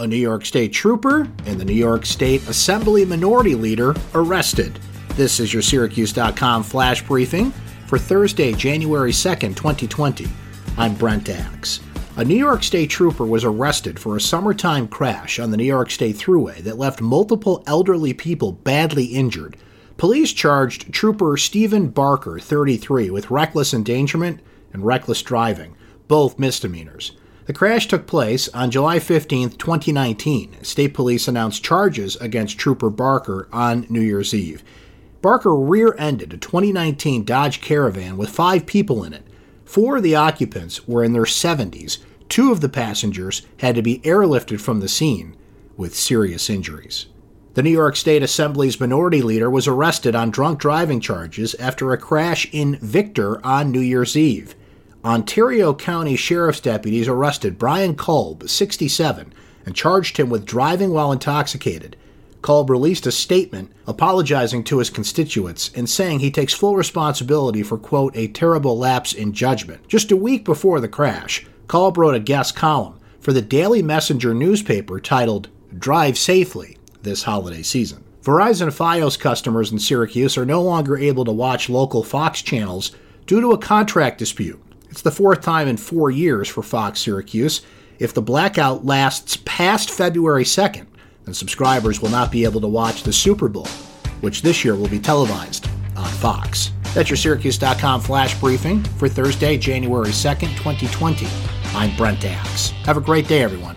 a New York State trooper and the New York State Assembly minority leader arrested. This is your Syracuse.com flash briefing for Thursday, January 2nd, 2020. I'm Brent Axe. A New York State trooper was arrested for a summertime crash on the New York State Thruway that left multiple elderly people badly injured. Police charged Trooper Stephen Barker, 33, with reckless endangerment and reckless driving, both misdemeanors. The crash took place on July 15, 2019. State police announced charges against Trooper Barker on New Year's Eve. Barker rear ended a 2019 Dodge Caravan with five people in it. Four of the occupants were in their 70s. Two of the passengers had to be airlifted from the scene with serious injuries. The New York State Assembly's minority leader was arrested on drunk driving charges after a crash in Victor on New Year's Eve. Ontario County Sheriff's deputies arrested Brian Kolb, 67, and charged him with driving while intoxicated. Kolb released a statement apologizing to his constituents and saying he takes full responsibility for, quote, a terrible lapse in judgment. Just a week before the crash, Kolb wrote a guest column for the Daily Messenger newspaper titled Drive Safely this holiday season. Verizon Fios customers in Syracuse are no longer able to watch local Fox channels due to a contract dispute. It's the fourth time in four years for Fox Syracuse. If the blackout lasts past February 2nd, then subscribers will not be able to watch the Super Bowl, which this year will be televised on Fox. That's your Syracuse.com flash briefing for Thursday, January 2nd, 2020. I'm Brent Axe. Have a great day, everyone.